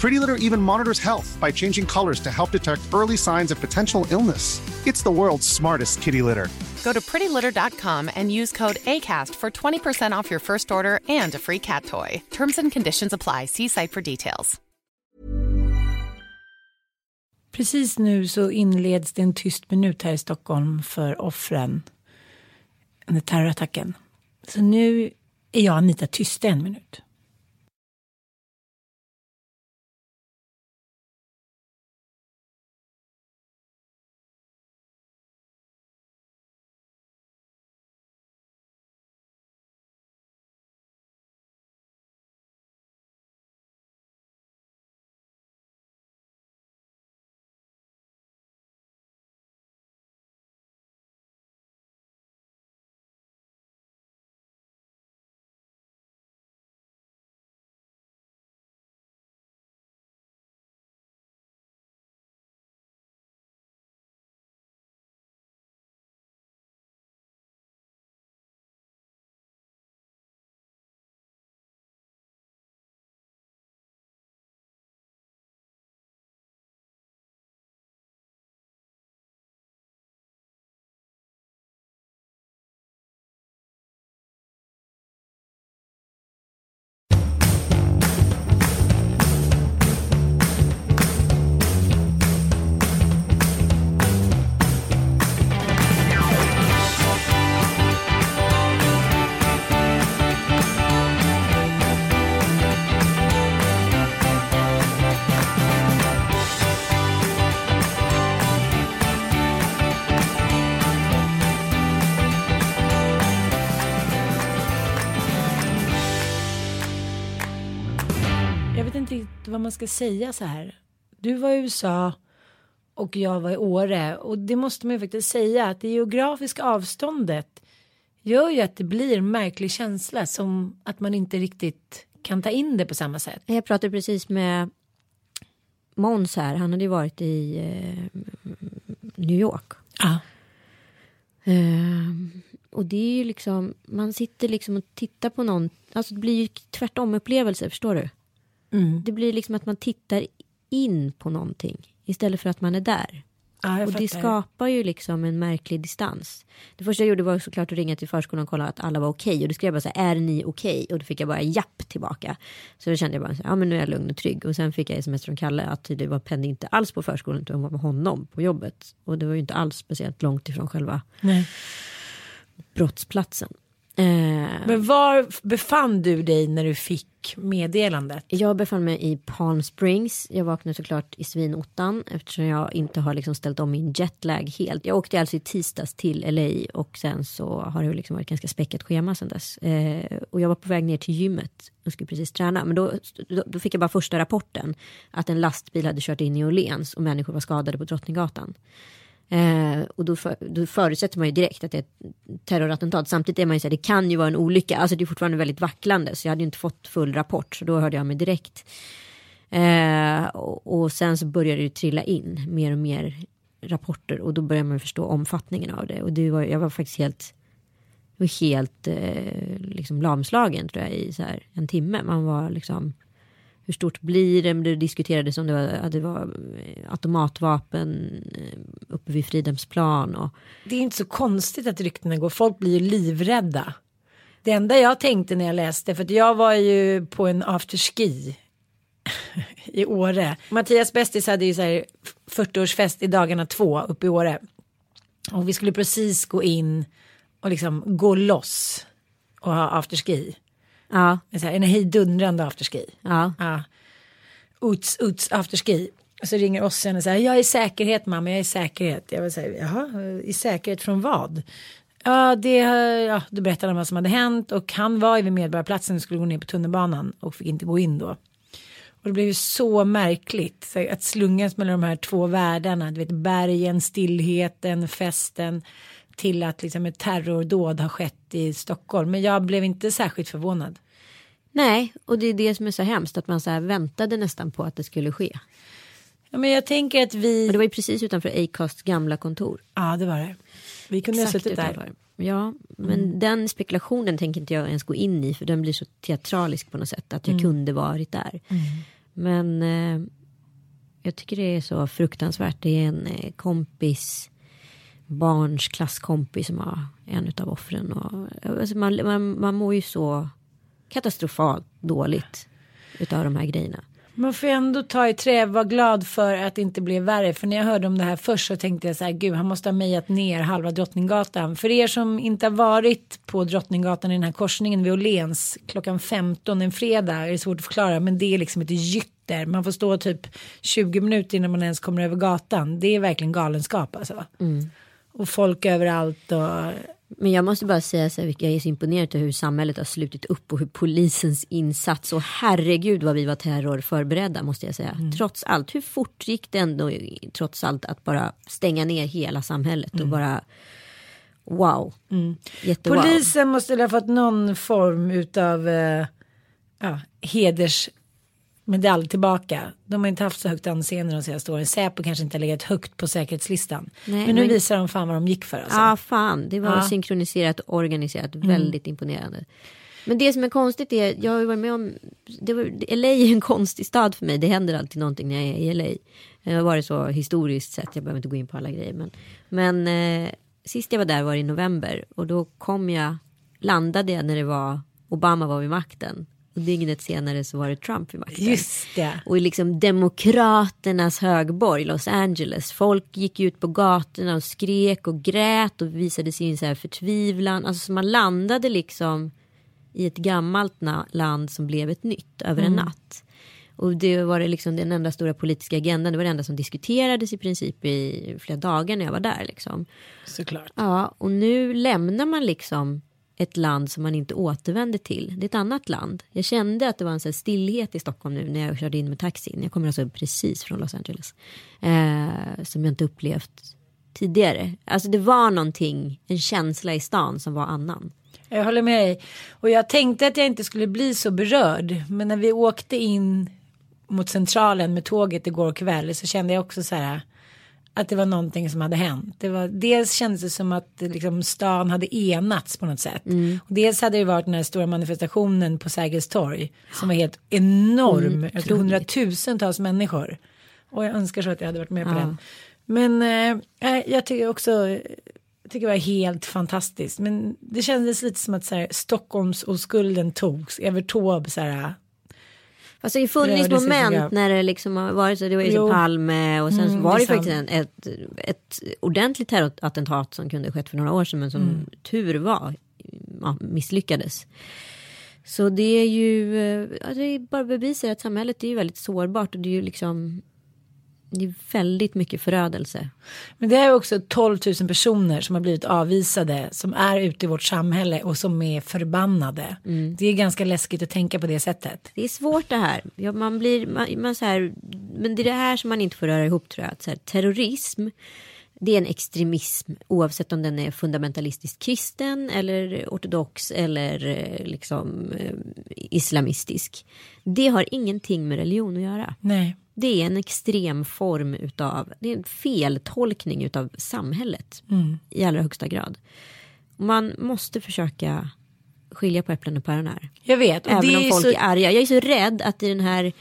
Pretty Litter even monitors health by changing colors to help detect early signs of potential illness. It's the world's smartest kitty litter. Go to prettylitter.com and use code ACAST for 20% off your first order and a free cat toy. Terms and conditions apply. See site for details. Precis nu så inleds det en tyst minut här i Stockholm för offren under terrorattacken. Så nu är jag och Anita tysta en minut. Riktigt vad man ska säga så här. Du var i USA och jag var i Åre och det måste man ju faktiskt säga att det geografiska avståndet gör ju att det blir en märklig känsla som att man inte riktigt kan ta in det på samma sätt. Jag pratade precis med Måns här. Han hade ju varit i eh, New York. Ja. Eh, och det är ju liksom, man sitter liksom och tittar på någon, alltså det blir ju tvärtom upplevelser, förstår du? Mm. Det blir liksom att man tittar in på någonting istället för att man är där. Ja, och det skapar ju liksom en märklig distans. Det första jag gjorde var såklart att ringa till förskolan och kolla att alla var okej. Och då skrev jag bara så här, är ni okej? Och då fick jag bara japp tillbaka. Så då kände jag bara, så här, ja men nu är jag lugn och trygg. Och sen fick jag sms från Kalle att det var Penny inte alls på förskolan utan hon var med honom på jobbet. Och det var ju inte alls speciellt långt ifrån själva Nej. brottsplatsen. Eh, Men var befann du dig när du fick meddelandet? Jag befann mig i Palm Springs. Jag vaknade såklart i svinottan eftersom jag inte har liksom ställt om min jetlag helt. Jag åkte alltså i tisdags till LA och sen så har det liksom varit ganska späckat schema sen dess. Eh, och jag var på väg ner till gymmet och skulle precis träna. Men då, då, då fick jag bara första rapporten att en lastbil hade kört in i Åhléns och människor var skadade på Drottninggatan. Eh, och då, för, då förutsätter man ju direkt att det är ett terrorattentat. Samtidigt är man ju så här, det kan ju vara en olycka. Alltså det är fortfarande väldigt vacklande. Så jag hade ju inte fått full rapport. Så då hörde jag mig direkt. Eh, och, och sen så började det ju trilla in mer och mer rapporter. Och då började man förstå omfattningen av det. Och det var, jag var faktiskt helt, var helt eh, liksom lamslagen tror jag i så här en timme. Man var liksom hur stort blir det? Men det diskuterades om det var, att det var eh, automatvapen eh, uppe vid Fridhemsplan. Och, Det är inte så konstigt att ryktena går. Folk blir ju livrädda. Det enda jag tänkte när jag läste, för att jag var ju på en afterski i Åre. Mattias Bästis hade ju så här 40-årsfest i dagarna två uppe i Åre. Och vi skulle precis gå in och liksom gå loss och ha afterski ja, så här, en hejdundrande afterski. ja, Ja. uts, uts afterski. Så ringer Ossian och säger jag är i säkerhet mamma, jag är i säkerhet. Jag vill säga, jaha, i säkerhet från vad? Ja, det, ja, då berättade han vad som hade hänt och han var ju vid Medborgarplatsen och skulle gå ner på tunnelbanan och fick inte gå in då. Och det blev ju så märkligt att slungas mellan de här två världarna, du vet bergen, stillheten, festen till att liksom ett terrordåd har skett i Stockholm. Men jag blev inte särskilt förvånad. Nej, och det är det som är så hemskt att man så väntade nästan på att det skulle ske. Ja, men jag tänker att vi. Och det var ju precis utanför Acasts gamla kontor. Ja, det var det. Vi kunde ha suttit där. Ja, men mm. den spekulationen tänker inte jag ens gå in i för den blir så teatralisk på något sätt att jag mm. kunde varit där. Mm. Men eh, jag tycker det är så fruktansvärt. Det är en eh, kompis, barns klasskompis som har en av offren. Och, alltså man, man, man mår ju så katastrofalt dåligt utav de här grejerna. Man får ändå ta i trä, vara glad för att det inte blev värre. För när jag hörde om det här först så tänkte jag så här, gud han måste ha mejat ner halva Drottninggatan. För er som inte har varit på Drottninggatan i den här korsningen vid Åhléns klockan 15 en fredag är det svårt att förklara. Men det är liksom ett gytter. Man får stå typ 20 minuter innan man ens kommer över gatan. Det är verkligen galenskap alltså. Mm. Och folk överallt och men jag måste bara säga så här, jag är så imponerad av hur samhället har slutit upp och hur polisens insats och herregud vad vi var terrorförberedda måste jag säga. Mm. Trots allt, hur fort gick det ändå trots allt att bara stänga ner hela samhället mm. och bara wow. Mm. Polisen måste ha fått någon form utav eh, ja, heders medalj tillbaka. De har inte haft så högt anseende de senaste åren. Säpo kanske inte har legat högt på säkerhetslistan. Nej, men nu men... visar de fan vad de gick för. Alltså. Ja, fan. Det var ja. synkroniserat och organiserat. Mm. Väldigt imponerande. Men det som är konstigt är, jag har varit med om, det var, LA är en konstig stad för mig. Det händer alltid någonting när jag är i LA. Det har varit så historiskt sett, jag behöver inte gå in på alla grejer. Men, men eh, sist jag var där var i november och då kom jag, landade jag när det var Obama var vid makten och dygnet senare så var det Trump vid makten. Just det. Och i liksom demokraternas högborg Los Angeles. Folk gick ut på gatorna och skrek och grät och visade sin så här förtvivlan. Alltså så man landade liksom i ett gammalt land som blev ett nytt över en mm. natt. Och det var det liksom den enda stora politiska agendan. Det var det enda som diskuterades i princip i flera dagar när jag var där. Liksom. Såklart. Ja, och nu lämnar man liksom ett land som man inte återvänder till. Det är ett annat land. Jag kände att det var en sån stillhet i Stockholm nu när jag körde in med taxin. Jag kommer alltså precis från Los Angeles. Eh, som jag inte upplevt tidigare. Alltså det var någonting, en känsla i stan som var annan. Jag håller med dig. Och jag tänkte att jag inte skulle bli så berörd. Men när vi åkte in mot centralen med tåget igår kväll så kände jag också så här att det var någonting som hade hänt. Det var, dels kändes det som att liksom, stan hade enats på något sätt. Mm. Och dels hade det varit den här stora manifestationen på Sergels torg som var helt enorm. Mm, alltså, hundratusentals människor. Och jag önskar så att jag hade varit med på ja. den. Men äh, jag tycker också jag tycker det var helt fantastiskt. Men det kändes lite som att så här, Stockholms oskulden togs. Evert Taube så här, Alltså det funnits moment när det liksom har varit så. Det var ju så Palme och sen mm, var det, det faktiskt en, ett, ett ordentligt terrorattentat som kunde skett för några år sedan men som mm. tur var ja, misslyckades. Så det är ju, ja, det är bara bevisar att samhället är ju väldigt sårbart och det är ju liksom det är väldigt mycket förödelse. Men det är också 12 000 personer som har blivit avvisade som är ute i vårt samhälle och som är förbannade. Mm. Det är ganska läskigt att tänka på det sättet. Det är svårt det här. Ja, man blir, man, man så här, men det är det här som man inte får röra ihop tror jag. Att så här, terrorism det är en extremism oavsett om den är fundamentalistiskt kristen eller ortodox eller eh, liksom eh, islamistisk. Det har ingenting med religion att göra. Nej. Det är en extrem form utav, det är en feltolkning utav samhället mm. i allra högsta grad. Man måste försöka skilja på äpplen och päron här. Jag vet. Även om folk är, så... är arga. Jag är så rädd att i den här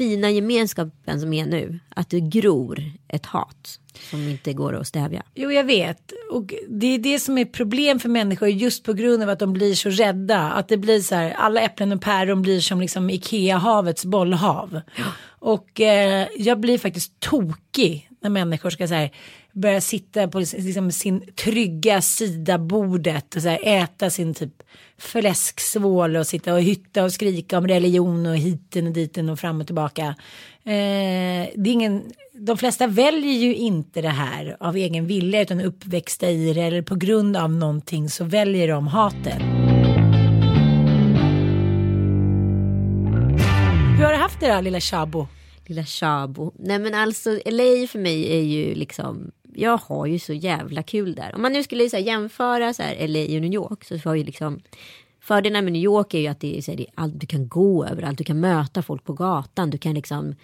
fina gemenskapen som är nu, att det gror ett hat som inte går att stävja. Jo, jag vet. Och det är det som är problem för människor just på grund av att de blir så rädda. Att det blir så här, alla äpplen och päron blir som liksom Ikea-havets bollhav. Ja. Och eh, jag blir faktiskt tokig när människor ska här, börja sitta på liksom, sin trygga sida bordet och så här, äta sin typ fläsksvål och sitta och hytta och skrika om religion och hiten och diten och fram och tillbaka. Eh, det är ingen, de flesta väljer ju inte det här av egen vilja utan uppväxta i det eller på grund av någonting så väljer de hatet. Hur har du haft det då lilla Chabo? Lilla Chabo. Nej men alltså LA för mig är ju liksom jag har ju så jävla kul där. Om man nu skulle så här, jämföra så här, LA och New York så var ju liksom Fördelen med New York är ju att det är, så här, det är allt, du kan gå överallt, du kan möta folk på gatan, du kan liksom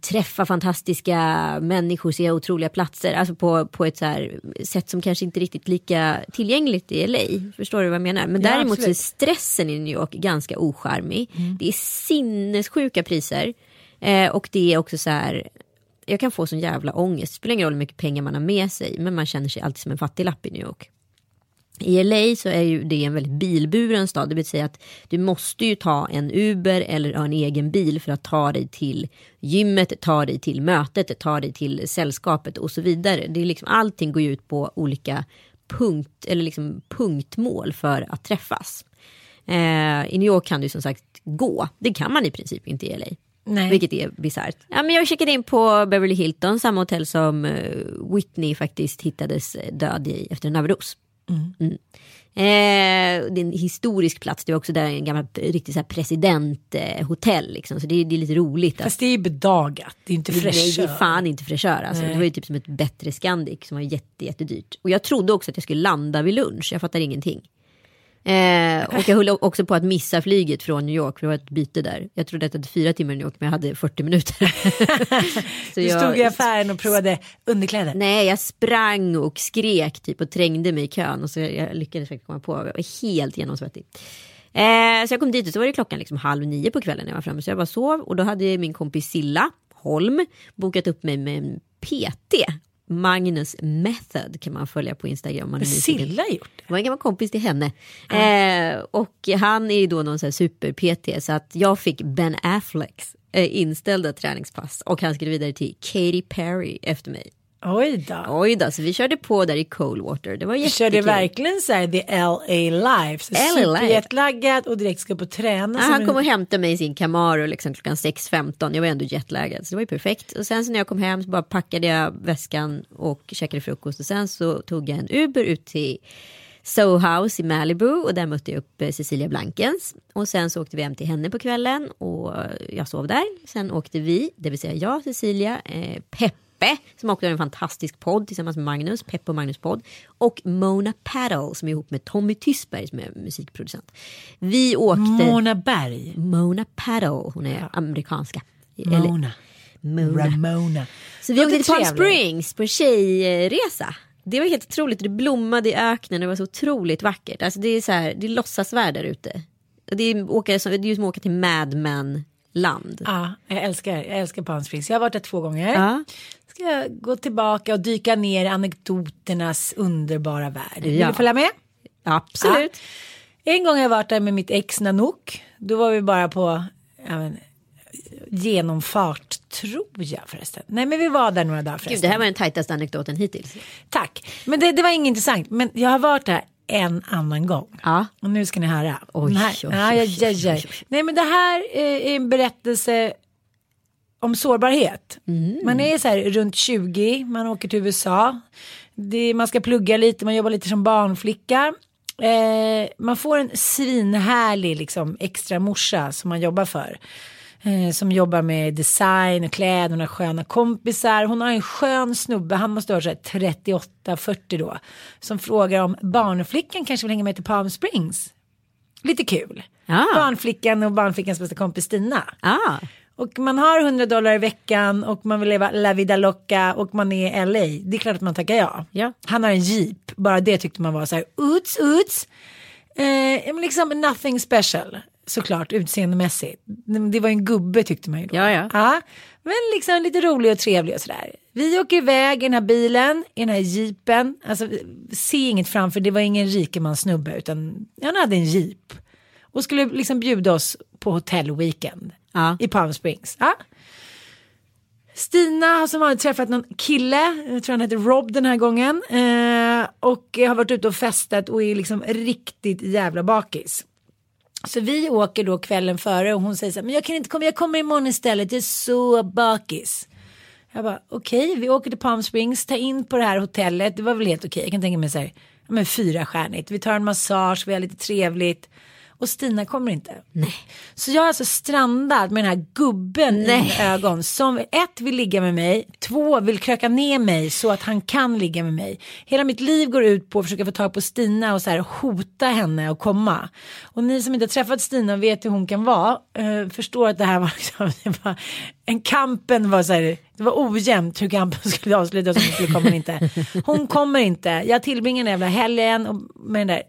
träffa fantastiska människor, se otroliga platser, alltså på, på ett så här sätt som kanske inte riktigt lika tillgängligt i LA. Förstår du vad jag menar? Men Ja, däremot så är absolut. stressen i New York ganska ocharmig. Mm. Det är sinnessjuka priser eh, och det är också så här jag kan få sån jävla ångest. Det spelar ingen roll hur mycket pengar man har med sig men man känner sig alltid som en fattiglapp i New York. I LA så är ju det en väldigt bilburen stad. Det vill säga att du måste ju ta en Uber eller ha en egen bil för att ta dig till gymmet, ta dig till mötet, ta dig till sällskapet och så vidare. Det är liksom, allting går ju ut på olika punkt, eller liksom punktmål för att träffas. Eh, I New York kan du som sagt gå. Det kan man i princip inte i LA. Nej. Vilket är bisarrt. Ja, men jag checkade in på Beverly Hilton, samma hotell som eh, Whitney faktiskt hittades eh, död i efter en överdos. Mm. Eh, det är en historisk plats, det är också där en gammal riktigt så här presidenthotell. liksom. Så det, är- det är lite roligt. Att, Fast det är bedagat, det är inte Nej, det fräschör. är fan inte fräschör. Alltså. Det var ju typ som ett bättre Scandic som var jätte, jättedyrt. Och jag trodde också att jag skulle landa vid lunch, jag fattar ingenting. Eh, och jag höll också på att missa flyget från New York, för det var ett byte där. Jag trodde att jag hade fyra timmar i New York, men jag hade 40 minuter. Så Du jag- stod i affären och provade underkläder. Nej, jag sprang och skrek typ och trängde mig i kön och så jag, jag lyckades faktiskt komma på. Jag var helt genomsvettig. Eh, så jag kom dit och så var det klockan liksom halv nio på kvällen när jag var framme. Så jag bara sov och då hade min kompis Silla Holm bokat upp mig med en PT. Magnus Method kan man följa på Instagram. Man är. Silla gjort det. Det var en gammal kompis till henne. Eh, och han är ju då någon sån super-PT så att jag fick Ben Afflecks eh, inställda träningspass och han skulle vidare till Katy Perry efter mig. Oj då. Oj då, så vi körde på där i Coldwater. Det var jättekul. körde verkligen så här the LA life. Så LA. Superjetlaggad och direkt ska på träna. Ja, han kom och hämtade mig i sin Camaro liksom klockan 6.15. Jag var ändå jetlaggad så det var ju perfekt. Och sen så när jag kom hem så bara packade jag väskan och käkade frukost. Och sen så tog jag en Uber ut till Soho House i Malibu och där mötte jag upp eh, Cecilia Blankens. Och sen så åkte vi hem till henne på kvällen och jag sov där. Sen åkte vi, det vill säga jag, Cecilia, eh, Peppe som också har en fantastisk podd tillsammans med Magnus, Peppe och Magnus podd. Och Mona Paddle som är ihop med Tommy Tystberg som är musikproducent. Vi åkte... Mona Berg. Mona Paddle, hon är amerikanska. Mona. Mona. Ramona. Så vi åkte till Palm. Springs på tjejresa. Det var helt otroligt, det blommade i öknen, det var så otroligt vackert. Alltså det är så här, det är låtsasvärld där ute. Det är, åka, det är ju som att åka till Mad Men land. Ja, jag älskar, jag älskar Palm Springs. Jag har varit där två gånger. Ja. Ska jag gå tillbaka och dyka ner i anekdoternas underbara värld. Vill Ja. du följa med? Absolut. En gång har jag varit där med mitt ex Nanook. Då var vi bara på ja, men, genomfart tror jag förresten. Nej men vi var där några dagar förresten. Gud, det här var den tajtaste anekdoten hittills. Tack. Men det, det var inget intressant. Men jag har varit där en annan gång. Ja. Och nu ska ni höra. Oj, här, oj, oj, ja, ja, oj, ja, oj, ja. oj. Nej men det här eh, är en berättelse om sårbarhet. Mm. Man är så här runt 20, man åker till USA. Det, man ska plugga lite, man jobbar lite som barnflicka. Eh, man får en svinhärlig liksom, extra morsa som man jobbar för. Eh, som jobbar med design och kläder, hon har sköna kompisar. Hon har en skön snubbe, han måste vara så här 38-40 då. Som frågar om barnflickan kanske vill hänga med till Palm Springs. Lite kul. Ja. Barnflickan och barnflickans bästa kompis Stina. Ah, Och man har 100 dollar i veckan och man vill leva la vida loca och man är i LA. Det är klart att man tackar ja. Ja. Han har en jeep, bara det tyckte man var så här uts uts. Eh, liksom nothing special såklart utseendemässigt. Det var en gubbe tyckte man ju då. Ja, ja. men liksom lite rolig och trevlig och sådär. Vi åker iväg i den här bilen, i den här jeepen. Alltså se inget framför, det var ingen rikemanssnubbe utan han hade en jeep. Och skulle liksom bjuda oss på hotellweekend Ja. i Palm Springs. Ja. Stina har som vanligt träffat någon kille, jag tror han heter Rob den här gången. Eh, och har varit ute och festat och är liksom riktigt jävla bakis. Så vi åker då kvällen före och hon säger så här, men jag kan inte komma, jag kommer imorgon istället, jag är så bakis. Jag bara okej, okay, vi åker till Palm Springs, tar in på det här hotellet, det var väl helt okej, okay. jag kan tänka mig så här, men fyra stjärnigt, vi tar en massage, vi har lite trevligt. Och Stina kommer inte. Nej. Så jag har alltså strandat med den här gubben Nej. i ögon. Som ett vill ligga med mig. Två vill kröka ner mig så att han kan ligga med mig. Hela mitt liv går ut på att försöka få tag på Stina och så här hota henne att komma. Och ni som inte har träffat Stina och vet hur hon kan vara. Uh, förstår att det här var liksom. Det var, en kampen var så här. Det var ojämnt hur kampen skulle avslutas. Om hon skulle komma inte. Hon kommer inte. Jag tillbringar den jävla helgen med den där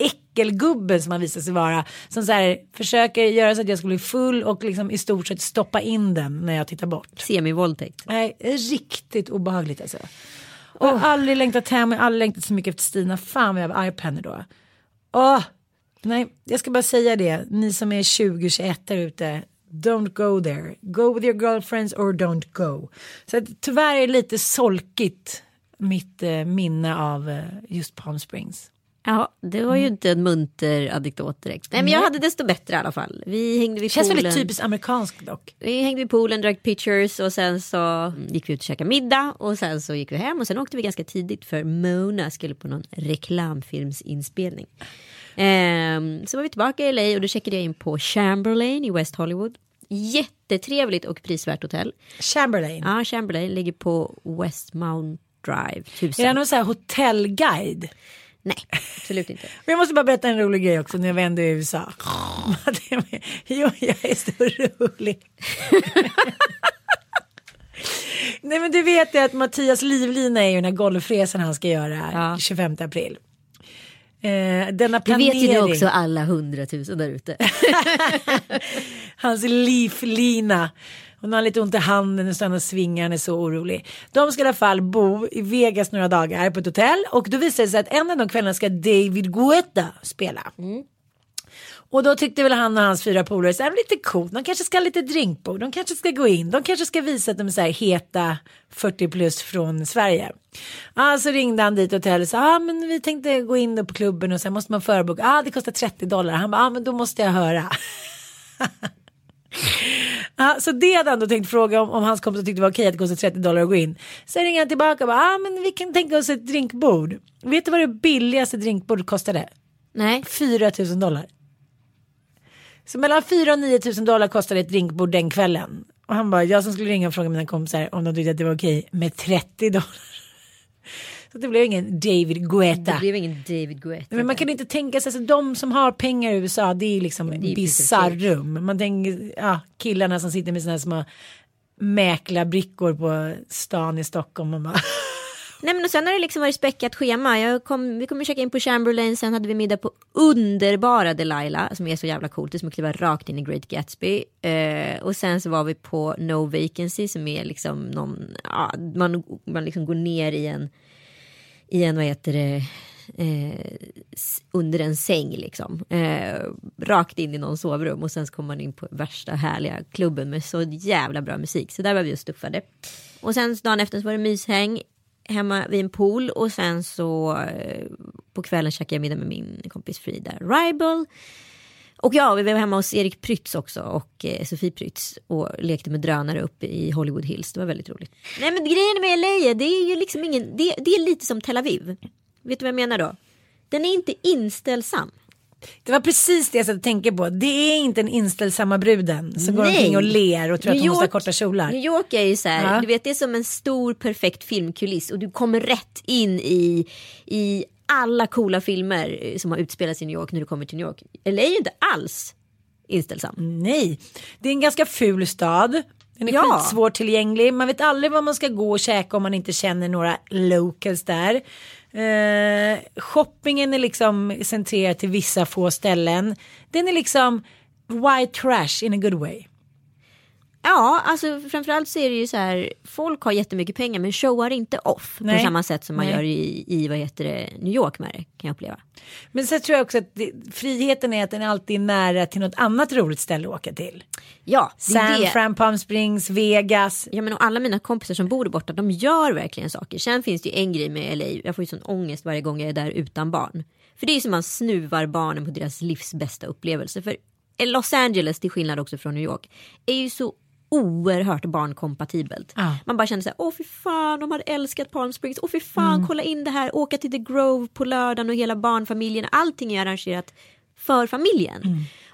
äckelgubben som han visar sig vara. Som så här, försöker göra så att jag ska bli full och liksom i stort sett stoppa in den när jag tittar bort. Semivåldtäkt. Nej, riktigt obehagligt alltså. Och jag har aldrig längtat hem, jag har aldrig längtat så mycket efter Stina. Fan vad jag var arg på henne då. Åh, nej, jag ska bara säga det. Ni som är 20-21 där ute. Don't go there. Go with your girlfriends or don't go. Så att, tyvärr är det lite solkigt mitt eh, minne av eh, just Palm Springs. Ja, det var ju mm. inte en munter anekdot direkt. Nej, men jag hade desto bättre i alla fall. Vi hängde vid Känns poolen. väldigt typiskt amerikanskt dock. Vi hängde vid poolen, drack pictures och sen så gick vi ut och käkade middag och sen så gick vi hem och sen åkte vi ganska tidigt för Mona skulle på någon reklamfilmsinspelning. Ehm, så var vi tillbaka i LA och då checkade jag in på Chamberlain i West Hollywood. Jättetrevligt och prisvärt hotell. Chamberlain? Ja, Chamberlain ligger på Westmount Drive. Tusen. Är det någon sån här hotellguide? Nej, absolut inte. Men jag måste bara berätta en rolig grej också när jag vände i USA. jo, jag är så rolig. Nej men du vet ju att Mattias livlina är ju den här golfresan han ska göra ja. 25 april. Eh, denna planering. Det vet ju nu också alla hundratusen där ute. Hans livlina. Hon har lite ont i handen och stannar svingar, han är så orolig. De ska i alla fall bo i Vegas några dagar på ett hotell och då visar det sig att en av de kvällarna ska David Guetta spela. Mm. Och då tyckte väl han och hans fyra polare så här, lite coolt, de kanske ska ha lite drinkbord, de kanske ska gå in, de kanske ska visa att de är så här heta 40 plus från Sverige. Ja, så ringde han dit hotellet och sa, ja ah, men vi tänkte gå in på klubben och sen måste man förboka, ja ah, det kostar 30 dollar, han bara, ja ah, men då måste jag höra. Ja, så det hade han då tänkt fråga om, om hans kompisar tyckte det var okej att det kostade 30 dollar att gå in. Sen ringer han tillbaka och bara, ah, men vi kan tänka oss ett drinkbord. Vet du vad det billigaste drinkbordet kostade? Nej. 4 000 dollar. Så mellan 4 och 9 000 dollar kostade ett drinkbord den kvällen. Och han bara, jag som skulle ringa och fråga mina kompisar om de tyckte att det var okej med 30 dollar. Så det blev ingen David Guetta. Det blev ingen David Guetta. Men man kan inte tänka sig, alltså, de som har pengar i USA det är liksom bisarrum. Man tänker, ja, killarna som sitter med sina små mäklarbrickor på stan i Stockholm. Och bara... Nej men och sen har det liksom varit späckat schema. Jag kom, vi kommer checka in på Chamberlain, sen hade vi middag på underbara Delilah som är så jävla coolt. Det är som att kliva rakt in i Great Gatsby. Eh, och sen så var vi på No Vacancy som är liksom någon, ja, man, man liksom går ner i en i en, vad heter det, eh, under en säng liksom. Eh, rakt in i någon sovrum och sen så kommer man in på värsta härliga klubben med så jävla bra musik. Så där var vi och stuffade. Och sen dagen efter så var det myshäng hemma vid en pool och sen så eh, på kvällen käkade jag middag med min kompis Frida Ribel. Och ja, vi var hemma hos Erik Prytz också och eh, Sofie Prytz och lekte med drönare uppe i Hollywood Hills. Det var väldigt roligt. Nej men grejen med LA, det är ju liksom ingen, det, det är lite som Tel Aviv. Vet du vad jag menar då? Den är inte inställsam. Det var precis det jag satt och tänkte på. Det är inte den inställsamma bruden som Nej. går omkring och ler och tror New att hon måste ha korta kjolar. New York är ju så här, ja. du vet det är som en stor perfekt filmkuliss och du kommer rätt in i, i alla coola filmer eh, som har utspelats i New York när du kommer till New York. LA är ju inte alls inställsam. Nej, det är en ganska ful stad. Den är ja. skitsvårtillgänglig. Man vet aldrig var man ska gå och käka om man inte känner några locals där. Eh, shoppingen är liksom centrerad till vissa få ställen. Den är liksom white trash in a good way. Ja, alltså framförallt så är det ju så här, folk har jättemycket pengar men showar inte off Nej. på samma sätt som man Nej. gör i, i vad heter det, New York med det, kan jag uppleva. Men sen tror jag också att det, friheten är att den alltid är nära till något annat roligt ställe att åka till. Ja, det San det. Fran, Palm Springs, Vegas. Ja men och alla mina kompisar som bor borta de gör verkligen saker. Sen finns det ju en grej med LA. Jag får ju sån ångest varje gång jag är där utan barn. För det är ju som man snuvar barnen på deras livs bästa upplevelse. För Los Angeles till skillnad också från New York är ju så oerhört barnkompatibelt. Ja. Man bara känner så här, åh fy fan de hade älskat Palm Springs, åh fy fan kolla in det här, åka till The Grove på lördagen och hela barnfamiljen, allting är arrangerat för familjen.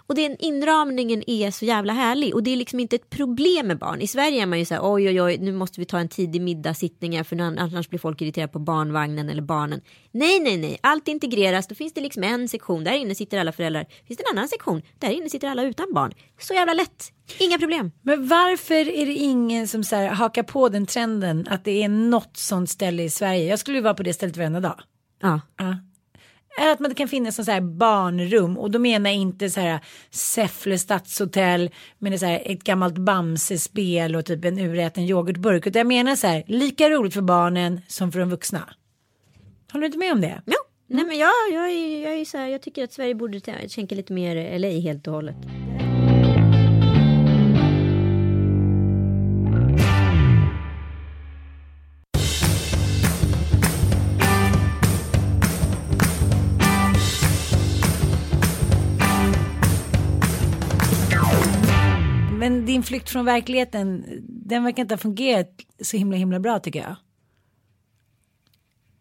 Och den inramningen är så jävla härlig och det är liksom inte ett problem med barn. I Sverige är man ju så här, oj oj oj, nu måste vi ta en tidig middagssittning här för annars blir folk irriterade på barnvagnen eller barnen. Nej, nej, nej, allt integreras, då finns det liksom en sektion, där inne sitter alla föräldrar. Finns det en annan sektion, där inne sitter alla utan barn. Så jävla lätt, inga problem. Men varför är det ingen som så här hakar på den trenden att det är något sånt ställe i Sverige? Jag skulle ju vara på det stället varenda dag. Ja. Ja. Att man kan finnas så här barnrum och då menar jag inte så här Säffle stadshotell så här ett gammalt Bamse-spel och typ en uräten yoghurtburk. Utan jag menar så här lika roligt för barnen som för de vuxna. Håller du inte med om det? Ja, nej men jag, jag, är- jag, är så här, jag tycker att Sverige borde tänka lite mer LA helt och hållet. Men din flykt från verkligheten den verkar inte ha fungerat så himla himla bra tycker jag.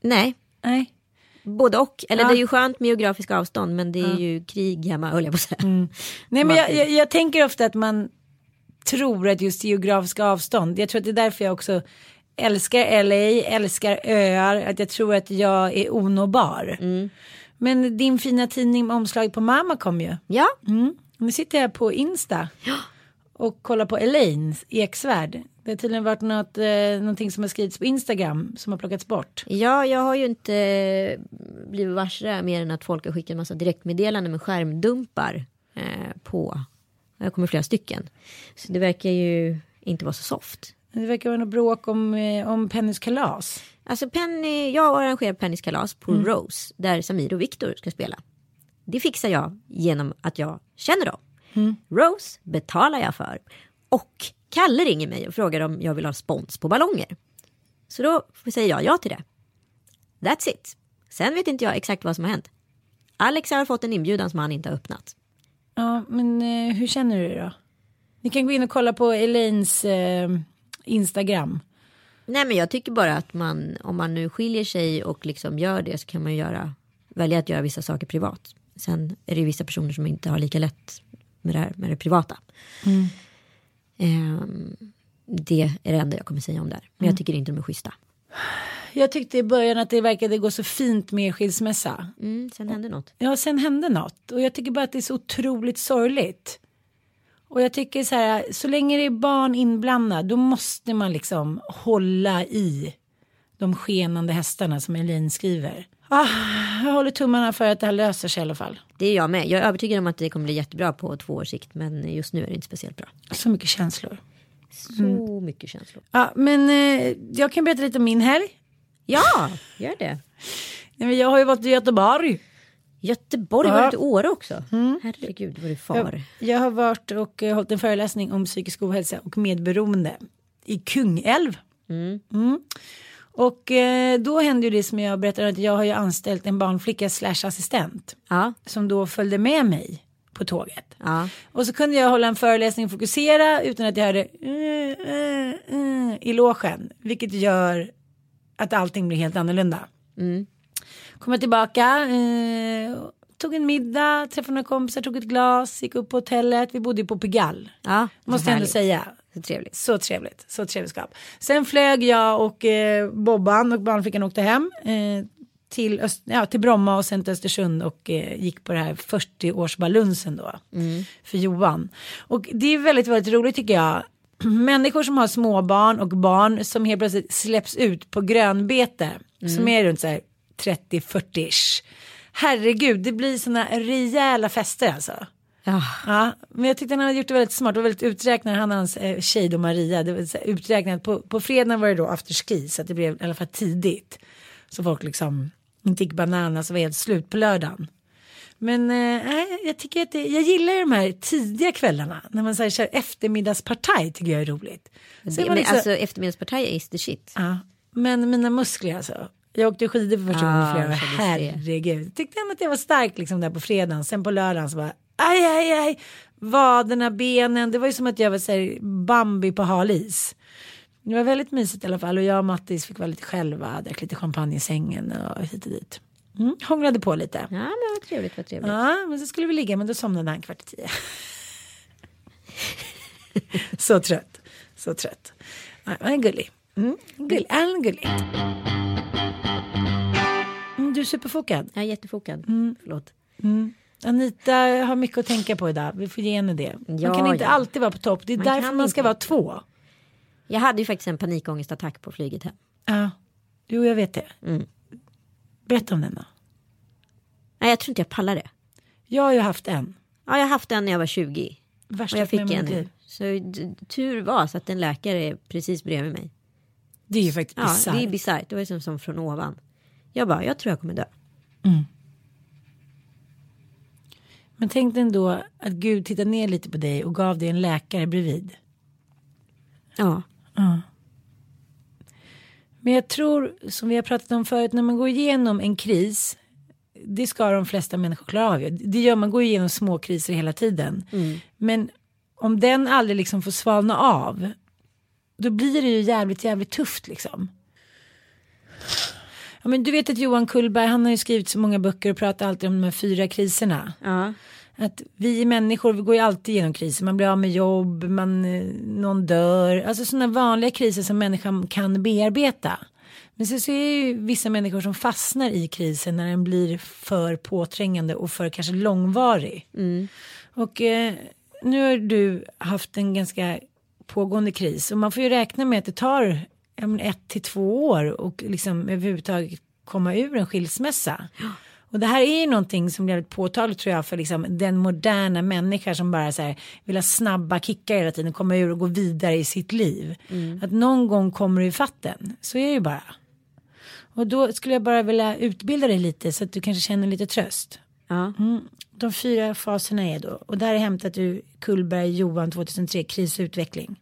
Nej, Nej. både och. Eller Ja. det är ju skönt med geografiska avstånd men det är ju krig hemma höll jag på att säga. Nej men jag, jag, jag tänker ofta att man tror att just geografiska avstånd, jag tror att det är därför jag också älskar LA, älskar öar, att jag tror att jag är onåbar. Men din fina tidning med omslaget på mamma kom ju. Ja, Mm. Nu sitter jag på Insta och kollar på Elaines Eksvärd. Det har tydligen varit något, eh, någonting som har skrivits på Instagram som har plockats bort. ja, jag har ju inte eh, blivit varse mer än att folk har skickat en massa direktmeddelanden med skärmdumpar eh, på. Det kommer flera stycken. Så det verkar ju inte vara så soft. Det verkar vara något bråk om, eh, om Pennys kalas. Alltså Penny, jag arrangerar Pennys kalas på Rose där Samir och Viktor ska spela. Det fixar jag genom att jag känner dem. Rose betalar jag för. Och Kalle ringer mig och frågar om jag vill ha spons på ballonger. Så då säger jag ja till det. That's it. Sen vet inte jag exakt vad som har hänt. Alex har fått en inbjudan som han inte har öppnat. Ja, men eh, hur känner du då? Ni kan gå in och kolla på Elaines eh, Instagram. Nej men jag tycker bara att man, om man nu skiljer sig och liksom gör det så kan man ju göra, välja att göra vissa saker privat. Sen är det ju vissa personer som inte har lika lätt med det här med det privata. Ehm, det är det enda jag kommer säga om det här. Men jag tycker inte de är schyssta. Jag tyckte i början att det verkade gå så fint med skilsmässa. Mm, sen hände något. Ja, sen hände något och jag tycker bara att det är så otroligt sorgligt. Och jag tycker så här, så länge det är barn inblandade då måste man liksom hålla i de skenande hästarna som Elin skriver. Ah, jag håller tummarna för att det här löser sig i alla fall. Det är jag med. Jag är övertygad om att det kommer bli jättebra på två års sikt. Men just nu är det inte speciellt bra. Så mycket känslor. Så mycket känslor. Ja, men eh, jag kan berätta lite om min helg. Ja, gör det. Nej, men Jag har ju varit i Göteborg. Göteborg, Ja. var du till Åre också? Herregud, var du far. Jag, jag har varit och eh, hållit en föreläsning om psykisk ohälsa och medberoende i Kungälv. Mm. Och eh, då hände ju det som jag berättade att jag har ju anställt en barnflicka slash assistent Ja, som då följde med mig på tåget. ja. Och så kunde jag hålla en föreläsning och fokusera utan att jag hörde uh, uh, uh, i logen. Vilket gör att allting blir helt annorlunda. Mm. Kom jag tillbaka, eh, tog en middag, träffade några kompisar, tog ett glas, gick upp på hotellet. Vi bodde ju på Pigalle. ja Måste jag ändå säga. Så trevligt. Så trevligt, så trevligt skap. Sen flög jag och eh, Bobban och barnflickan åkte hem eh, till, Öst, ja, till Bromma och sen till Östersund och eh, gick på det här 40-årsbalunsen då för Johan. Och det är väldigt, väldigt roligt tycker jag. Människor som har småbarn och barn som helt plötsligt släpps ut på grönbete som är runt så här 30-40-ish. Herregud, det blir såna rejäla fester alltså. Ja. Ja, men jag tyckte han hade gjort det väldigt smart. Var väldigt uträknat. Han och hans eh, tjej då Maria. Det var uträknat. På, på fredagen var det då afterski. Så att det blev i alla fall tidigt. Så folk liksom inte gick bananas och var helt slut på lördagen. Men eh, jag tycker att det, jag gillar de här tidiga kvällarna. När man så här, kör eftermiddagspartaj tycker jag är roligt. Så är Det, men liksom- alltså eftermiddagspartaj is the shit. Ja, men mina muskler alltså. Jag åkte skidor för första gången i flera år. Herregud. Tyckte att jag var stark liksom där på fredagen. Sen på lördagen så bara aj, aj, aj. Vaderna, benen. Det var ju som att jag var så här, Bambi på hal is. Det var väldigt mysigt i alla fall. Och jag och Mattis fick vara lite själva. Drack lite champagne i sängen och hit och dit. Mm, hånglade på lite. Ja, men vad trevligt, vad trevligt. Ja, men så skulle vi ligga, men då somnade han kvart i tio. så trött, så trött. Han är gullig. Mm, gullig. Han är gullig. Mm, du superfokad. Jag är jättefokad. Mm. Förlåt. Anita har mycket att tänka på idag. Vi får ge henne det. Man Ja, kan inte ja. alltid vara på topp. Det är Man därför man ska inte. vara två. Jag hade ju faktiskt en panikångestattack på flyget hem. Ja, jo jag vet det. Mm. Berätta om den då. Nej, jag tror inte jag pallar det. Jag har ju haft en. Ja, jag har haft den när jag var 20. Värsta Och jag fick en. Så tur var så att en läkare är precis bredvid mig. Det är ju faktiskt Ja, bisarrt. det är bisarrt. Det var som, som från ovan. Jag bara, jag tror jag kommer dö. Men tänk dig ändå att Gud tittade ner lite på dig och gav dig en läkare bredvid. Ja, Men jag tror, som vi har pratat om förut, när man går igenom en kris, det ska de flesta människor klara av. Det gör man, går igenom små kriser hela tiden. Men om den aldrig liksom får svalna av, då blir det ju jävligt, jävligt tufft liksom. Ja, men du vet att Johan Kullberg, han har ju skrivit så många böcker och pratar alltid om de här fyra kriserna. ja. Att vi människor, vi går ju alltid igenom kriser. Man blir av med jobb, man, eh, någon dör. Alltså sådana vanliga kriser som människan kan bearbeta. Men sen så är det ju vissa människor som fastnar i krisen när den blir för påträngande och för kanske långvarig. Och eh, nu har du haft en ganska pågående kris och man får ju räkna med att det tar ett till två år och liksom överhuvudtaget komma ur en skilsmässa. Och det här är ju någonting som blir påtagligt tror jag för liksom den moderna människa som bara så här, vill ha snabba kickar hela tiden, komma ur och gå vidare i sitt liv. Att någon gång kommer du i fatten, så är det ju bara. Och då skulle jag bara vilja utbilda dig lite så att du kanske känner lite tröst. ja. Mm. De fyra faserna är då, och där är hämtat ur Kullberg Johan 2003, kris och utveckling.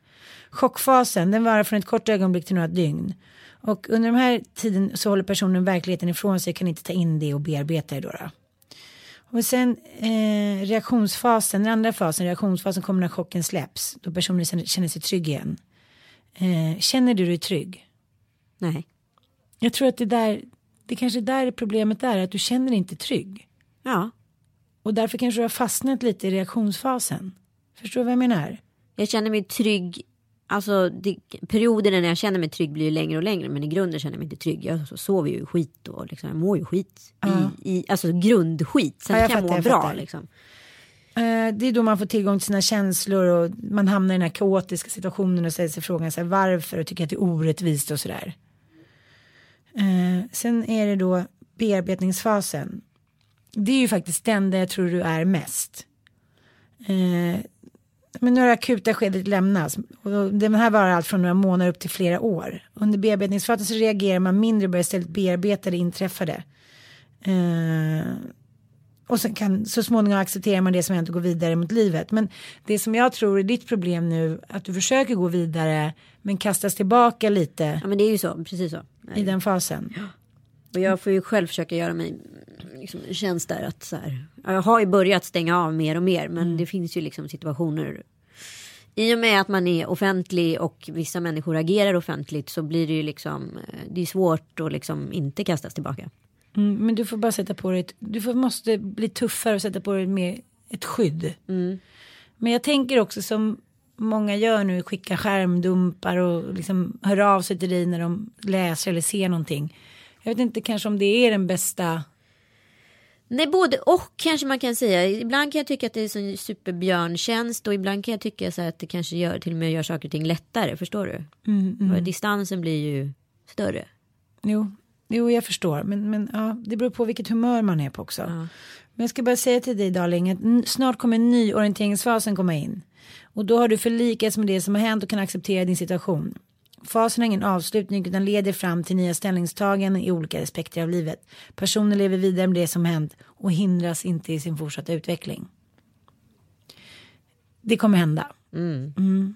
Chockfasen, den varar från ett kort ögonblick till några dygn. Och under de här tiden så håller personen verkligheten ifrån sig, kan inte ta in det och bearbeta det då. då. Och sen eh, reaktionsfasen, den andra fasen, reaktionsfasen kommer när chocken släpps, då personen känner, känner sig trygg igen. Eh, känner du dig trygg? Nej. Jag tror att det där, det kanske är där problemet är, att du känner dig inte trygg. Ja. Och därför kanske du har fastnat lite i reaktionsfasen. Förstår du vad jag menar? Jag känner mig trygg. Alltså det, perioderna när jag känner mig trygg blir ju längre och längre. Men i grunden känner jag mig inte trygg. Jag sover ju skit och liksom, jag mår ju skit. I, i, alltså grundskit. Sen Ja, jag kan jag fattar, må jag bra liksom. Eh, det är då man får tillgång till sina känslor och man hamnar i den här kaotiska situationen och ställer sig frågan så här, varför och tycker att det är orättvist och sådär. Eh, sen är det då bearbetningsfasen. Det är ju faktiskt den där jag tror du är mest. Eh, men när det akuta skedet lämnas. Och den här varar allt från några månader upp till flera år. Under bearbetningsfasen så reagerar man mindre och börjar istället bearbeta det inträffade. Eh, och sen kan så småningom accepterar man det som hänt och går vidare mot livet. Men det som jag tror är ditt problem nu, att du försöker gå vidare men kastas tillbaka lite Ja men det är ju så. Precis så. i den fasen. Och jag får ju själv försöka göra mig liksom, tjänst där att så här. ja, Jag har ju börjat stänga av mer och mer. Men det finns ju liksom situationer. I och med att man är offentlig och vissa människor agerar offentligt så blir det ju liksom. eh, Det är svårt att liksom inte kastas tillbaka. Mm, men du får bara sätta på dig, ett, du får, måste bli tuffare och sätta på dig mer ett skydd. Men jag tänker också som många gör nu, skicka skärmdumpar och liksom hör av sig till dig när de läser eller ser någonting. Jag vet inte kanske om det är den bästa. Nej, både och kanske man kan säga. Ibland kan jag tycka att det är en superbjörntjänst och ibland kan jag tycka så att det kanske gör, till och med gör saker och ting lättare. Förstår du? För distansen blir ju större. Jo, Jo, jag förstår. Men, men ja, det beror på vilket humör man är på också. Men jag ska bara säga till dig darling att snart kommer nyorienteringsfasen komma in. Och då har du förlikats med det som har hänt och kan acceptera din situation. Fasen har ingen avslutning utan leder fram till nya ställningstaganden i olika aspekter av livet. Personen lever vidare med det som hänt och hindras inte i sin fortsatta utveckling. Det kommer hända. Mm.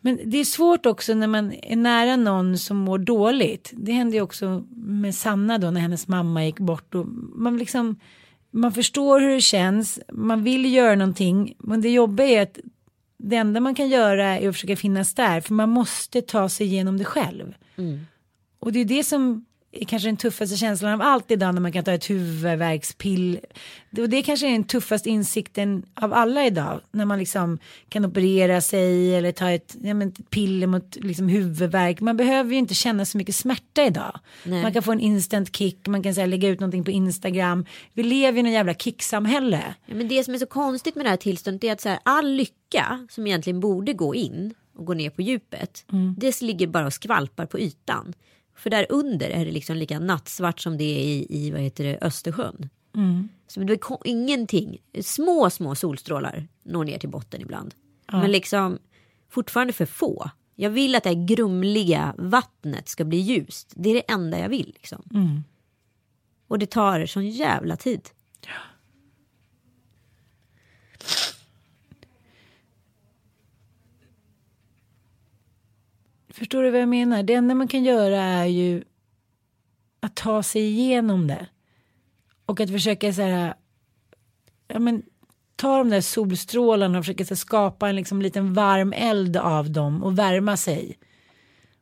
Men det är svårt också när man är nära någon som mår dåligt. Det hände ju också med Sanna då när hennes mamma gick bort. Och man, liksom, man förstår hur det känns, man vill göra någonting. Men det jobbiga är att det enda man kan göra är att försöka finnas där. För man måste ta sig igenom det själv. Och det är det som är kanske den tuffaste känslan av allt idag när man kan ta ett huvudvärkspill. Det- Och det kanske är den tuffaste insikten av alla idag. När man liksom kan operera sig eller ta ett, ja, men, piller mot liksom, huvudvärk. Man behöver ju inte känna så mycket smärta idag. Nej. Man kan få en instant kick, man kan så här, lägga ut någonting på Instagram. Vi lever i någon jävla kicksamhälle. Ja, men det som är så konstigt med det här tillståndet är att så här, all lycka som egentligen borde gå in och gå ner på djupet. Det ligger bara och skvalpar på ytan. För där under är det liksom lika nattsvart som det är i, i vad heter det, Östersjön. Så det är ingenting. Små, små solstrålar når ner till botten ibland. Men liksom fortfarande för få. Jag vill att det här grumliga vattnet ska bli ljust. Det är det enda jag vill. Liksom. Och det tar sån jävla tid. Förstår du vad jag menar? Det enda man kan göra är ju att ta sig igenom det. Och att försöka så här, ja men ta de där solstrålarna och försöka här, skapa en liksom liten varm eld av dem och värma sig.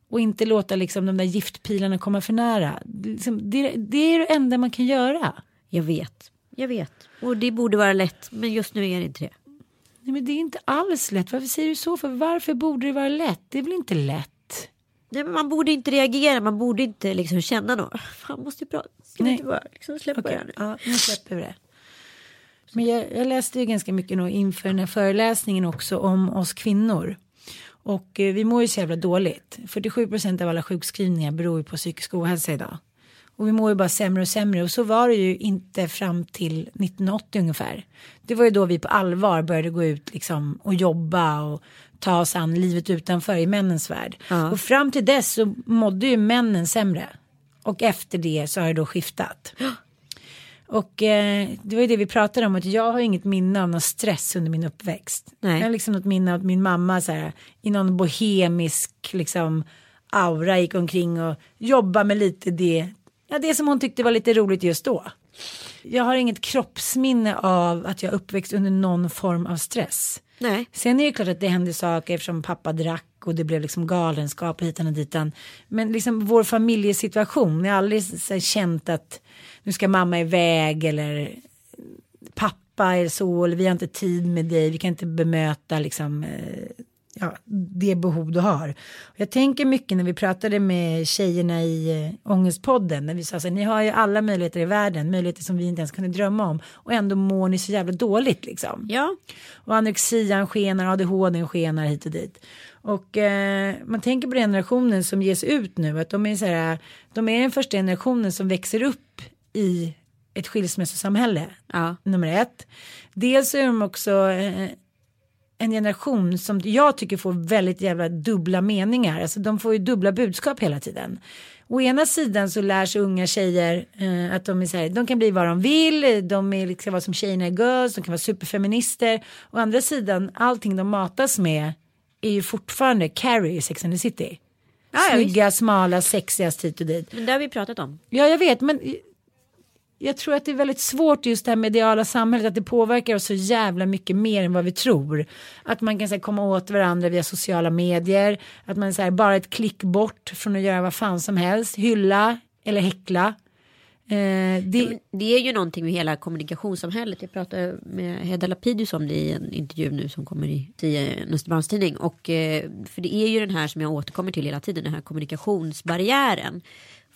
Och inte låta liksom de där giftpilarna komma för nära. Det, liksom, det, det är det enda man kan göra. Jag vet. Jag vet. Och det borde vara lätt. Men just nu är det inte det. Nej, men det är inte alls lätt. Varför säger du så? För varför borde det vara lätt? Det är väl inte lätt? Nej, men man borde inte reagera. Man borde inte liksom känna något. Fan, måste ju prata. Ska vi inte bara liksom släppa Okej, det här nu? Ja, nu släpper vi det. Men jag, jag läste ju ganska mycket nog inför den här föreläsningen också om oss kvinnor. Och eh, vi mår ju så jävla dåligt. 47 procent av alla sjukskrivningar beror ju på psykisk ohälsa idag. Och vi mår ju bara sämre och sämre. Och så var det ju inte fram till 1980 ungefär. Det var ju då vi på allvar började gå ut liksom och jobba och ta oss an livet utanför i männens värld. Ja. Och fram till dess så mådde ju männen sämre. Och efter det så har det då skiftat. Och eh, det var ju det vi pratade om att jag har inget minne av någon stress under min uppväxt. Nej. Jag har liksom något minne av att min mamma så här, i någon bohemisk liksom aura gick omkring och jobbade med lite det. Ja, det som hon tyckte var lite roligt just då. Jag har inget kroppsminne av att jag uppväxt under någon form av stress. Nej. Sen är det klart att det hände saker eftersom pappa drack och det blev liksom galenskap hitan och ditan. Men liksom vår familjesituation, jag har aldrig så känt att nu ska mamma iväg eller pappa är så eller vi har inte tid med dig, vi kan inte bemöta liksom eh, ja, det behov du har. Jag tänker mycket när vi pratade med tjejerna i äh, Ångestpodden när vi sa så här, ni har ju alla möjligheter i världen, möjligheter som vi inte ens kunde drömma om och ändå mår ni så jävla dåligt liksom. Ja. Och anorexia skenar, ADHD skenar hit och dit. Och eh, man tänker på den generationen som ges ut nu, att de är, så här, de är den första generationen som växer upp i ett skilsmässosamhälle. Ja. Nummer ett. Dels är de också eh, en generation som jag tycker får väldigt jävla dubbla meningar. Alltså de får ju dubbla budskap hela tiden. Å ena sidan så lär sig unga tjejer eh, att de är så här, de kan bli vad de vill, de är, liksom vara som tjejerna är girls, de kan vara superfeminister. Å andra sidan, allting de matas med är ju fortfarande Carrie i Sex and the City. Ja, ja, Snygga, smala, sexigast hit och dit. Men det har vi pratat om. Ja, jag vet, men jag tror att det är väldigt svårt just det här mediala samhället, att det påverkar oss så jävla mycket mer än vad vi tror. Att man kan så här, komma åt varandra via sociala medier, att man är bara ett klick bort från att göra vad fan som helst, hylla eller häckla. Eh, det, Det är ju någonting med hela kommunikationssamhället. Jag pratade med Hedda Lapidus om det i en intervju nu som kommer i, i en Östermalmstidning. Och eh, för det är ju den här som jag återkommer till hela tiden, den här kommunikationsbarriären.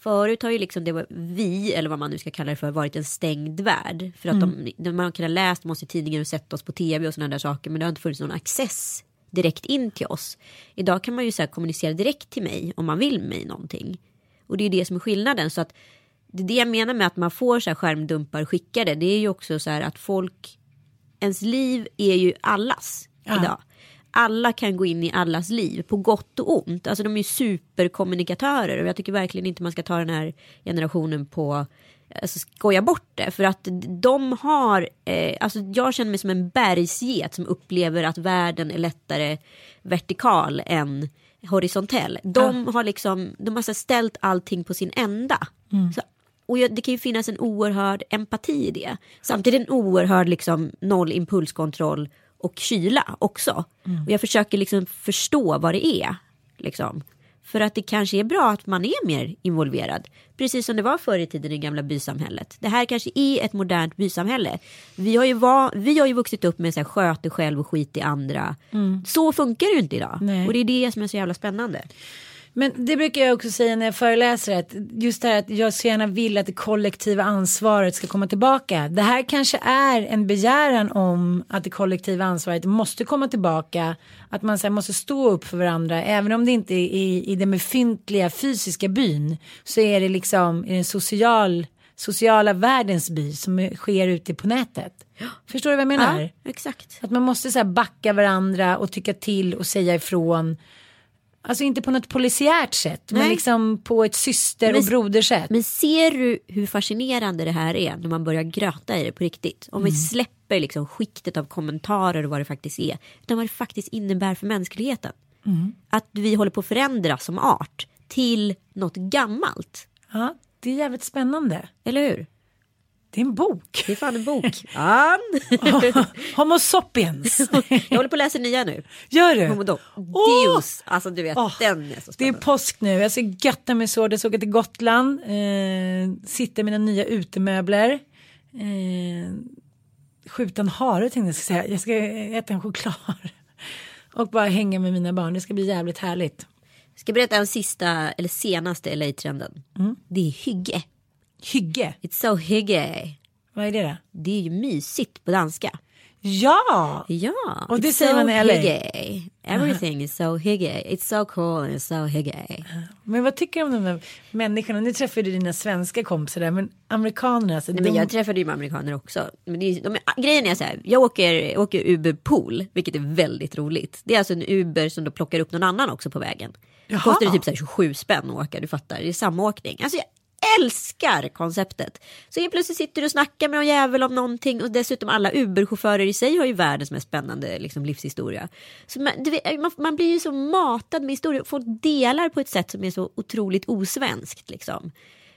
Förut har ju liksom det var vi, eller vad man nu ska kalla det för, varit en stängd värld. För att de, de, man har kunnat läst om oss i tidningen och sett oss på tv och sådana där saker. Men det har inte funnits någon access direkt in till oss. Idag kan man ju så kommunicera direkt till mig om man vill mig någonting. Och det är det som är skillnaden. Så att det är det jag menar med att man får så här skärmdumpar skickade. Det är ju också så här att folk, ens liv är ju allas Ja. idag. Alla kan gå in i allas liv på gott och ont. Alltså de är ju superkommunikatörer och jag tycker verkligen inte man ska ta den här generationen på alltså skoja bort det. För att de har, eh, alltså jag känner mig som en bergsget som upplever att världen är lättare vertikal än horisontell. De har liksom, de har ställt allting på sin ända. Så, och det kan ju finnas en oerhörd empati i det. Samtidigt en oerhörd liksom noll impulskontroll och kyla också. Och jag försöker liksom förstå vad det är. Liksom. För att det kanske är bra att man är mer involverad. Precis som det var förr i tiden i gamla bysamhället. Det här kanske är ett modernt bysamhälle. Vi har ju, va, vi har ju vuxit upp med så här, sköt dig själv och skit i andra. Så funkar det ju inte idag. Nej. Och det är det som är så jävla spännande. Men det brukar jag också säga när jag föreläser att just det här att jag så gärna vill att det kollektiva ansvaret ska komma tillbaka. Det här kanske är en begäran om att det kollektiva ansvaret måste komma tillbaka. Att man så måste stå upp för varandra även om det inte är i, i den befintliga fysiska byn så är det liksom i den social, sociala världens by som sker ute på nätet. Förstår du vad jag menar? Ja, exakt. Att man måste så backa varandra och tycka till och säga ifrån. Alltså inte på något polisiärt sätt men Nej. liksom på ett syster Men- och brodersätt. Men ser du hur fascinerande det här är när man börjar gröta i det på riktigt? Om vi släpper liksom skiktet av kommentarer och vad det faktiskt är. Utan vad det faktiskt innebär för mänskligheten. Att vi håller på att förändras som art till något gammalt. Ja, det är jävligt spännande. Eller hur? Det är en bok. Det är fan en bok. Ja. Homo sapiens. Jag håller på att läsa nya nu. Gör du? Homo do- Åh! Deus. Alltså du vet, Åh, den är så Det är spännande. påsk nu, jag ska götta mig så. Jag ska åka till Gotland, eh, sitta i mina nya utemöbler. Eh, skjuta en hare tänkte jag ska säga. Jag ska äta en choklad. Och bara hänga med mina barn. Det ska bli jävligt härligt. Ska jag berätta om sista eller senaste LA-trenden. Det är hygge. Hygge, It's so hygge. vad är det då? Det är ju mysigt på danska. Ja! Ja, Och det säger so man i LA. hygge. Everything is so hygge. It's so cool and it's so hygge. Men vad tycker du om de här människorna? Nu träffar du dina svenska kompisar där, men amerikanerna. Alltså, Nej, de... men jag träffade ju amerikaner också. Men är, de, grejen är så här, jag åker, åker Uber Pool, vilket är väldigt roligt. Det är alltså en Uber som då plockar upp någon annan också på vägen. Jaha. kostar det typ så här 27 spänn att åka, du fattar. Det är samåkning. Alltså jag älskar konceptet. Så helt plötsligt sitter du och snackar med någon jävel om någonting och dessutom alla Uber-chaufförer i sig har ju världens mest spännande liksom, livshistoria. Så man, du vet, man, man blir ju så matad med historier. Folk delar på ett sätt som är så otroligt osvenskt. Liksom.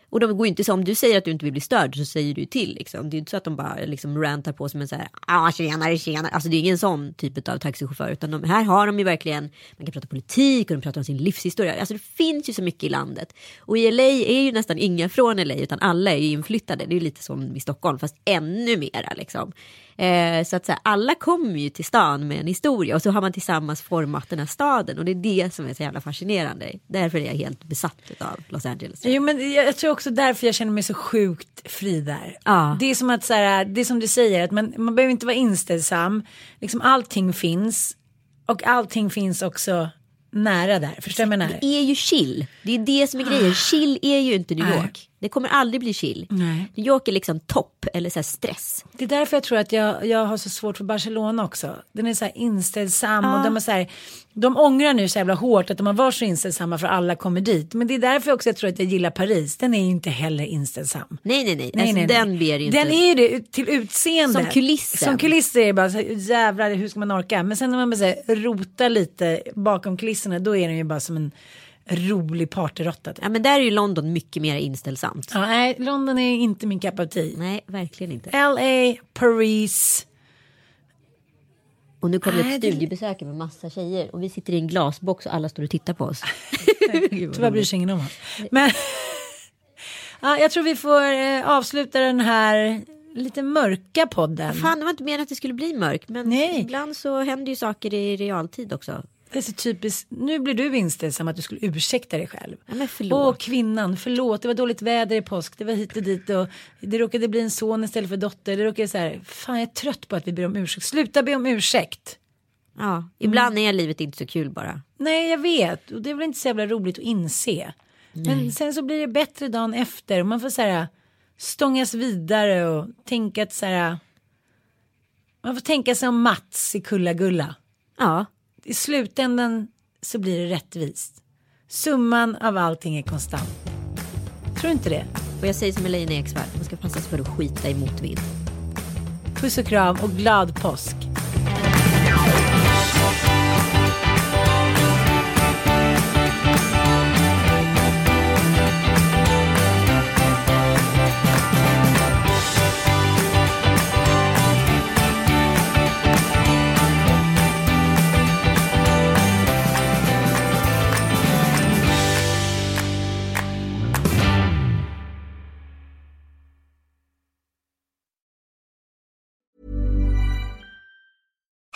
Och de går ju inte så, om du säger att du inte vill bli störd så säger du till. Liksom. Det är ju inte så att de bara liksom rantar på som en så här, ah tjenare tjenare. Alltså det är ingen sån typ av taxichaufför. Utan de, här har de ju verkligen, man kan prata politik och de pratar om sin livshistoria. Alltså det finns ju så mycket i landet. Och i LA är ju nästan inga från LA utan alla är ju inflyttade. Det är ju lite som i Stockholm fast ännu mera liksom. Eh, så att så här, alla kommer ju till stan med en historia och så har man tillsammans format den här staden och det är det som är så jävla fascinerande. Därför är jag helt besatt av Los Angeles. Jo, men jag, tror också därför jag känner mig så sjukt fri där. Ja. Det är som att så här, det är som du säger, att man, man behöver inte vara inställsam. Liksom allting finns. Och allting finns också nära där. Förstår du vad jag menar? Det är ju chill. Det är det som är grejen. Chill är ju inte New York. Det kommer aldrig bli chill. Nej. New York är liksom topp eller så här stress. Det är därför jag tror att jag, jag har så svårt för Barcelona också. Den är så här inställsam och de är så här, de ångrar nu så jävla hårt att de har varit så inställsamma för alla kommer dit. Men det är därför också jag tror att jag gillar Paris. Den är ju inte heller inställsam. Nej, nej, nej. Nej, alltså, nej, nej. Den ju inte. Den är ju det till utseende. Som kulissen. Som kulisser är det bara så här, jävlar hur ska man orka. Men sen när man bara så här, rotar lite bakom kulisserna då är den ju bara som en rolig partyrotta. typ. Ja, men där är ju London mycket mer inställsamt. Ja, nej, London är inte min cup of tea. Nej, verkligen inte. LA, Paris. Och nu kommer ett studiebesök med massa tjejer och vi sitter i en glasbox och alla står och tittar på oss. Tyvärr bryr sig ingen om oss. Men ja, jag tror vi får eh, avsluta den här lite mörka podden. Fan, det var inte meningen att det skulle bli mörkt. Men Nej. ibland så händer ju saker i realtid också. Det är så typiskt. Nu blir du inställsam att du skulle ursäkta dig själv. Ja. Åh kvinnan, förlåt. Det var dåligt väder i påsk. Det var hit och dit. Och det råkade bli en son istället för dotter. Det råkade så här. Fan jag är trött på att vi ber om ursäkt. Sluta be om ursäkt. Ja, ibland är livet inte så kul bara. Nej jag vet. Och det är väl inte så jävla roligt att inse. Men sen så blir det bättre dagen efter. Man får så här stångas vidare och tänka att så här. Man får tänka sig om Mats i Kulla-Gulla. Ja, I slutändan så blir det rättvist. Summan av allting är konstant. Tror du inte det? och jag säger som Elaine Eksvärd, man ska passa sig för att skita i motvind. Puss och kram och glad påsk.